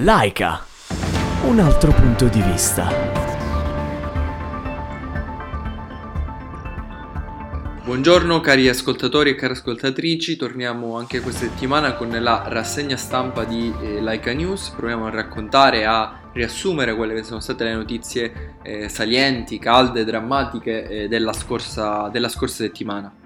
Laika. Un altro punto di vista. Buongiorno cari ascoltatori e cari ascoltatrici, torniamo anche questa settimana con la rassegna stampa di eh, Laika News, proviamo a raccontare, a riassumere quelle che sono state le notizie eh, salienti, calde, drammatiche eh, della, scorsa, della scorsa settimana.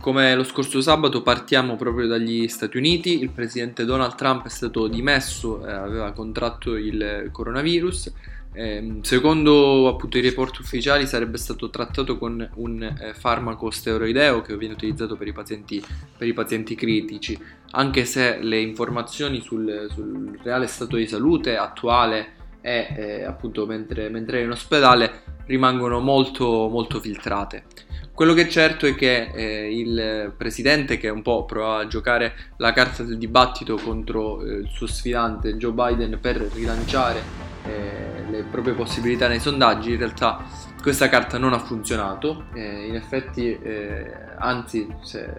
Come lo scorso sabato partiamo proprio dagli Stati Uniti, il presidente Donald Trump è stato dimesso, eh, aveva contratto il coronavirus, eh, secondo appunto i report ufficiali sarebbe stato trattato con un eh, farmaco steroideo che viene utilizzato per i pazienti, per i pazienti critici, anche se le informazioni sul, sul reale stato di salute attuale e eh, appunto mentre, mentre è in ospedale rimangono molto, molto filtrate. Quello che è certo è che eh, il presidente, che un po' prova a giocare la carta del dibattito contro eh, il suo sfidante Joe Biden per rilanciare eh, le proprie possibilità nei sondaggi, in realtà questa carta non ha funzionato. Eh, in effetti, eh, anzi, se,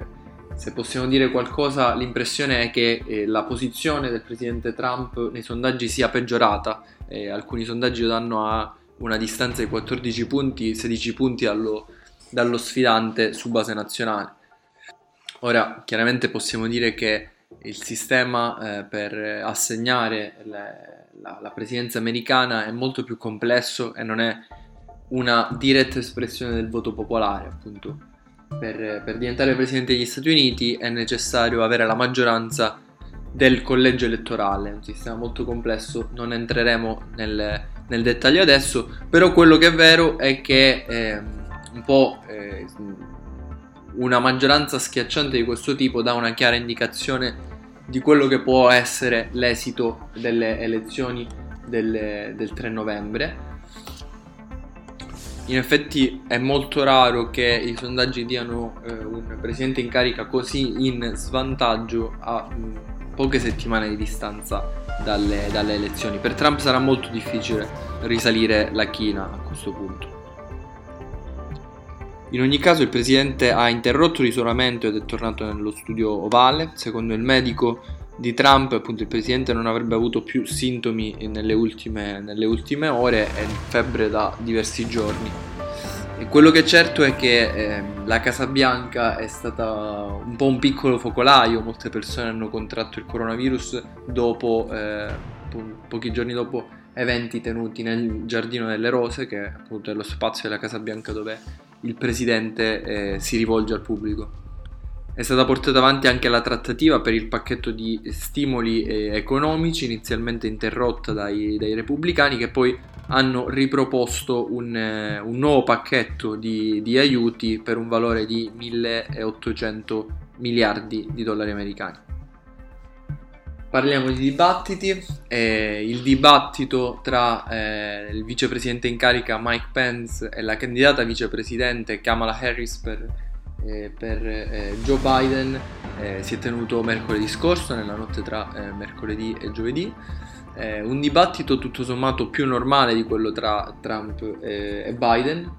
se, possiamo dire qualcosa, l'impressione è che eh, la posizione del presidente Trump nei sondaggi sia peggiorata. alcuni sondaggi lo danno a una distanza di 14 punti, 16 punti allo dallo sfidante su base nazionale. Ora, chiaramente possiamo dire che il sistema eh, per assegnare le, la, la, presidenza americana è molto più complesso e non è una diretta espressione del voto popolare, appunto. Per, per diventare presidente degli Stati Uniti è necessario avere la maggioranza del collegio elettorale, è un sistema molto complesso, non entreremo nel, nel dettaglio adesso, però quello che è vero è che... Eh, un po' eh, una maggioranza schiacciante di questo tipo dà una chiara indicazione di quello che può essere l'esito delle elezioni del, del 3 novembre. In effetti è molto raro che i sondaggi diano eh, un presidente in carica così in svantaggio a mh, mm, poche settimane di distanza dalle, dalle elezioni. Per Trump sarà molto difficile risalire la china a questo punto. In ogni caso il presidente ha interrotto l'isolamento ed è tornato nello studio ovale. Secondo il medico di Trump, appunto, il presidente non avrebbe avuto più sintomi nelle ultime, nelle ultime ore e febbre da diversi giorni. E quello che è certo è che eh, la Casa Bianca è stata un po' un piccolo focolaio, molte persone hanno contratto il coronavirus dopo, eh, po- pochi giorni dopo eventi tenuti nel Giardino delle Rose, che appunto è lo spazio della Casa Bianca dove il presidente eh, si rivolge al pubblico. È stata portata avanti anche la trattativa per il pacchetto di stimoli eh, economici, inizialmente interrotta dai, dai, repubblicani, che poi hanno riproposto un, eh, un nuovo pacchetto di, di aiuti per un valore di 1800 miliardi di dollari americani. Parliamo di dibattiti, eh, il dibattito tra eh, il vicepresidente in carica Mike Pence e la candidata vicepresidente Kamala Harris per, eh, per eh, Joe Biden eh, si è tenuto mercoledì scorso, nella notte tra eh, mercoledì e giovedì. un dibattito tutto sommato più normale di quello tra Trump e Biden.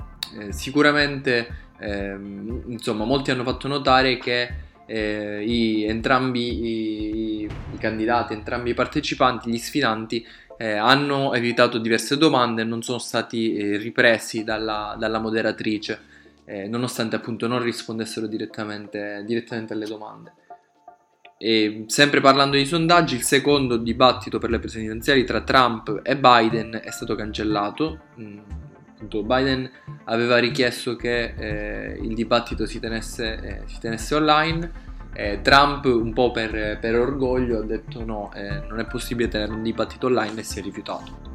sicuramente, ehm, insomma, molti hanno fatto notare che eh, i, entrambi i, i, candidati, entrambi i partecipanti, gli sfidanti, eh, hanno evitato diverse domande e non sono stati eh, ripresi dalla, dalla moderatrice, eh, nonostante appunto non rispondessero direttamente, direttamente alle domande. E, sempre parlando di sondaggi, il secondo dibattito per le presidenziali tra Trump e Biden è stato cancellato. Mm, Biden aveva richiesto che eh, il dibattito si tenesse, eh, si tenesse online. Eh, Trump, un po' per, per, orgoglio, ha detto no, eh, non è possibile tenere un dibattito online e si è rifiutato.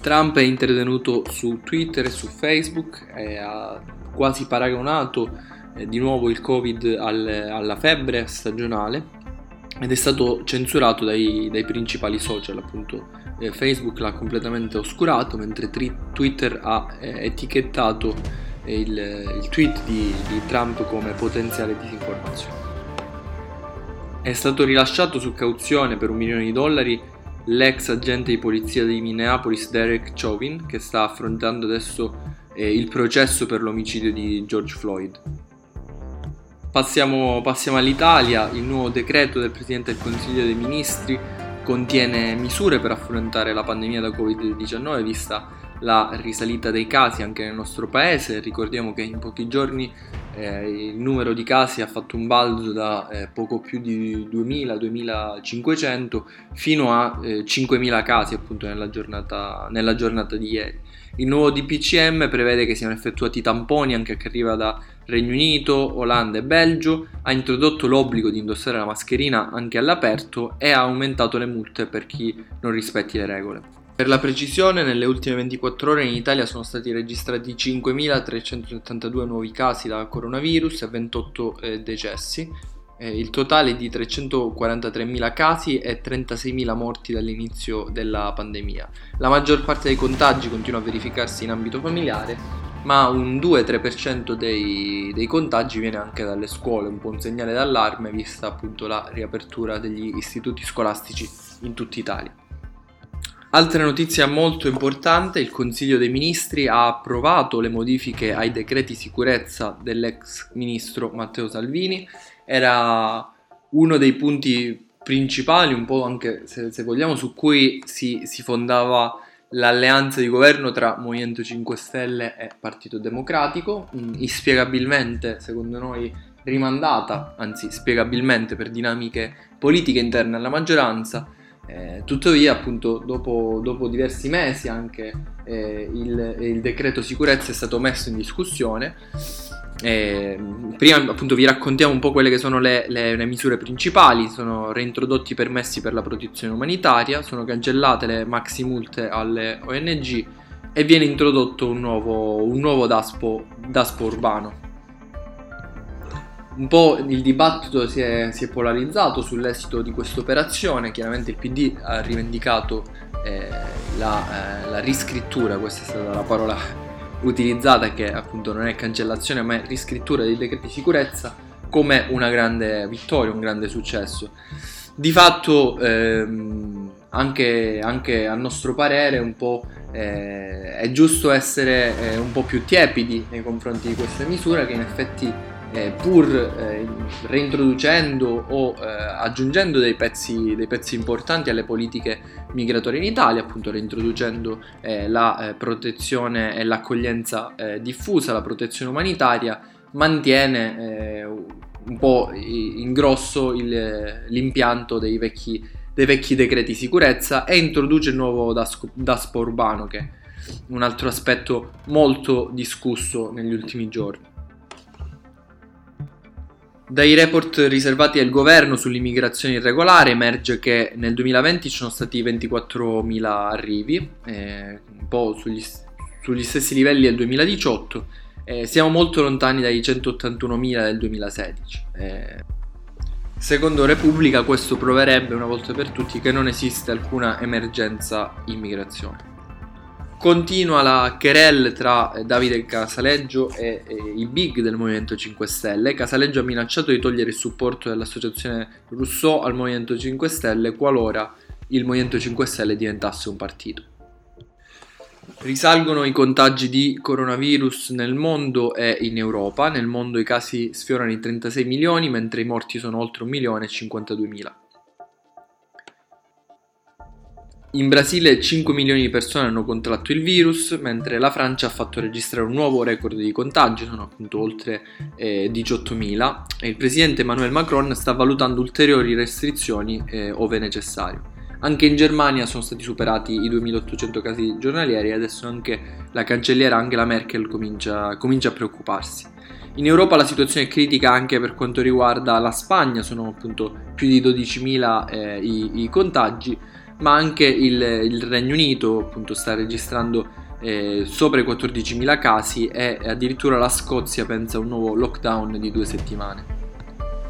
Trump è intervenuto su Twitter e su Facebook e ha quasi paragonato eh, di nuovo il Covid al, alla febbre stagionale ed è stato censurato dai, dai principali social, appunto eh, Facebook l'ha completamente oscurato, mentre tri- Twitter ha eh, etichettato eh, il, il tweet di, di Trump come potenziale disinformazione. È stato rilasciato su cauzione per un milione di dollari l'ex agente di polizia di Minneapolis Derek Chauvin che sta affrontando adesso eh, il processo per l'omicidio di George Floyd. Passiamo, passiamo all'Italia, il nuovo decreto del Presidente del Consiglio dei Ministri contiene misure per affrontare la pandemia da Covid-19 vista la risalita dei casi anche nel nostro paese. Ricordiamo che in pochi giorni eh, il numero di casi ha fatto un balzo da eh, poco più di 2000-2500 fino a eh, 5000 casi appunto nella giornata, nella giornata di ieri. Il nuovo DPCM prevede che siano effettuati tamponi anche a chi arriva da Regno Unito, Olanda e Belgio, ha introdotto l'obbligo di indossare la mascherina anche all'aperto e ha aumentato le multe per chi non rispetti le regole. Per la precisione, nelle ultime 24 ore in Italia sono stati registrati 5.372 nuovi casi da coronavirus e 28 eh, decessi, eh, il totale di 343.000 casi e 36.000 morti dall'inizio della pandemia. La maggior parte dei contagi continua a verificarsi in ambito familiare, ma un 2-3% dei, dei contagi viene anche dalle scuole, un po' un segnale d'allarme vista appunto la riapertura degli istituti scolastici in tutta Italia. Altra notizia molto importante, il Consiglio dei Ministri ha approvato le modifiche ai decreti sicurezza dell'ex ministro Matteo Salvini era uno dei punti principali, un po' anche se, se vogliamo, su cui si, si, fondava l'alleanza di governo tra Movimento 5 Stelle e Partito Democratico, mm, inspiegabilmente, secondo noi, rimandata, anzi spiegabilmente per dinamiche politiche interne alla maggioranza. Eh, tuttavia, appunto, dopo, dopo, diversi mesi anche eh, il, il decreto sicurezza è stato messo in discussione eh, prima appunto vi raccontiamo un po' quelle che sono le, le, le, misure principali, sono reintrodotti i permessi per la protezione umanitaria, sono cancellate le maxi multe alle ONG e viene introdotto un nuovo, un nuovo DASPO, DASPO urbano. Un po' il dibattito si è, si è polarizzato sull'esito di questa operazione, chiaramente il PD ha rivendicato eh, la, eh, la riscrittura, questa è stata la parola utilizzata, che appunto non è cancellazione ma è riscrittura dei decreti di sicurezza, come una grande vittoria, un grande successo. Di fatto, ehm, anche, anche, a nostro parere, un po', eh, è giusto essere eh, un po' più tiepidi nei confronti di questa misura che in effetti eh, pur eh, reintroducendo o eh, aggiungendo dei pezzi, dei pezzi, importanti alle politiche migratorie in Italia, appunto reintroducendo eh, la eh, protezione e l'accoglienza eh, diffusa, la protezione umanitaria, mantiene un po' in grosso il, l'impianto dei vecchi, dei vecchi, decreti sicurezza e introduce il nuovo DASPO, DASPO urbano che è un altro aspetto molto discusso negli ultimi giorni. Dai report riservati al governo sull'immigrazione irregolare emerge che nel 2020 ci sono stati 24.000 arrivi, eh, un po' sugli, sugli, stessi livelli del 2018, eh, siamo molto lontani dai 181.000 del 2016. Eh, secondo Repubblica questo proverebbe una volta per tutti che non esiste alcuna emergenza immigrazione. Continua la querelle tra eh, Davide Casaleggio e, e, i big del Movimento 5 Stelle. Casaleggio ha minacciato di togliere il supporto dell'associazione Rousseau al Movimento 5 Stelle qualora il Movimento 5 Stelle diventasse un partito. Risalgono i contagi di coronavirus nel mondo e in Europa. Nel mondo i casi sfiorano i 36 milioni, mentre i morti sono oltre 1 milione e 52 mila. In Brasile 5 milioni di persone hanno contratto il virus, mentre la Francia ha fatto registrare un nuovo record di contagi, sono appunto oltre eh, 18.000, e il presidente Emmanuel Macron sta valutando ulteriori restrizioni eh, ove necessario. Anche in Germania sono stati superati i 2800 casi giornalieri e adesso anche la cancelliera Angela Merkel comincia, comincia a preoccuparsi. In Europa la situazione è critica anche per quanto riguarda la Spagna, sono appunto più di 12.000 eh, i, i contagi, ma anche il, il Regno Unito appunto sta registrando eh, sopra i 14.000 casi e addirittura la Scozia pensa a un nuovo lockdown di due settimane.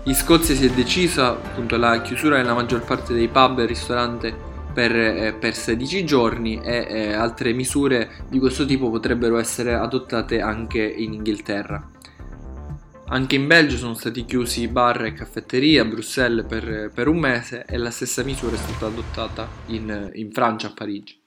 In Scozia si è decisa appunto la chiusura della maggior parte dei pub e ristoranti per, eh, per 16 giorni e eh, altre misure di questo tipo potrebbero essere adottate anche in Inghilterra. Anche in Belgio sono stati chiusi bar e caffetterie a Bruxelles per, per un mese e la stessa misura è stata adottata in, in Francia, a Parigi.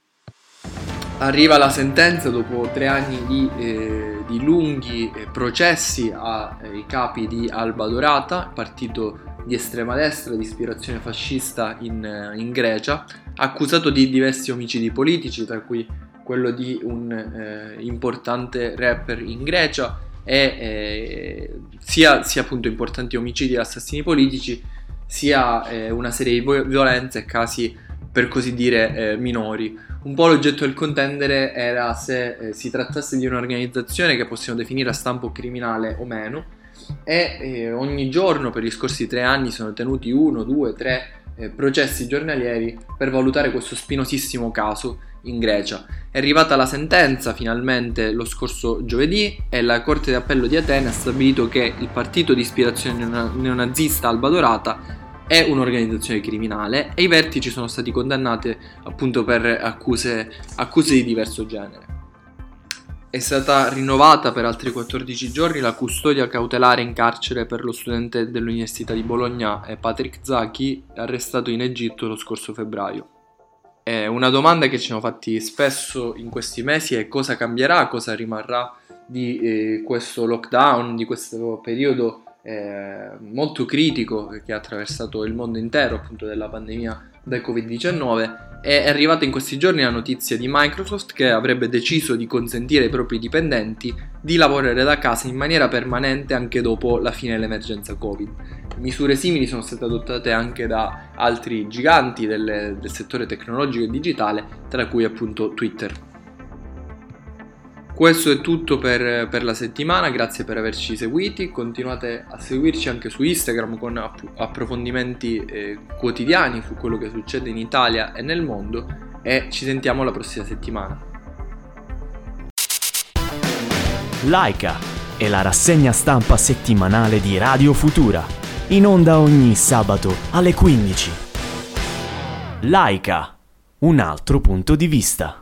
Arriva la sentenza dopo tre anni di, eh, di lunghi eh, processi ai capi di Alba Dorata, partito di estrema destra di ispirazione fascista in, in Grecia, accusato di diversi omicidi politici, tra cui quello di un eh, importante rapper in Grecia e eh, sia, sia, appunto importanti omicidi e assassini politici, sia eh, una serie di violenze e casi per così dire eh, minori. Un po' l'oggetto del contendere era se eh, si trattasse di un'organizzazione che possiamo definire a stampo criminale o meno e eh, ogni giorno per gli scorsi tre anni sono tenuti uno, due, tre eh, processi giornalieri per valutare questo spinosissimo caso in Grecia. È arrivata la sentenza finalmente lo scorso giovedì e la Corte d'Appello di Atene ha stabilito che il partito di ispirazione neonazista Alba Dorata è un'organizzazione criminale e i vertici sono stati condannati appunto per accuse, accuse di diverso genere. È stata rinnovata per altri 14 giorni la custodia cautelare in carcere per lo studente dell'Università di Bologna Patrick Zaki, arrestato in Egitto lo scorso febbraio. E una domanda che ci siamo fatti spesso in questi mesi è cosa cambierà, cosa rimarrà di eh, questo lockdown, di questo periodo eh, molto critico che ha attraversato il mondo intero appunto della pandemia del Covid-19 è arrivata in questi giorni la notizia di Microsoft che avrebbe deciso di consentire ai propri dipendenti di lavorare da casa in maniera permanente anche dopo la fine dell'emergenza Covid. Misure simili sono state adottate anche da altri giganti del, del settore tecnologico e digitale, tra cui appunto Twitter. Questo è tutto per, per, la settimana, grazie per averci seguiti, continuate a seguirci anche su Instagram con app- approfondimenti eh, quotidiani su quello che succede in Italia e nel mondo e ci sentiamo la prossima settimana. Laika è la rassegna stampa settimanale di Radio Futura, in onda ogni sabato alle 15. Laika, un altro punto di vista.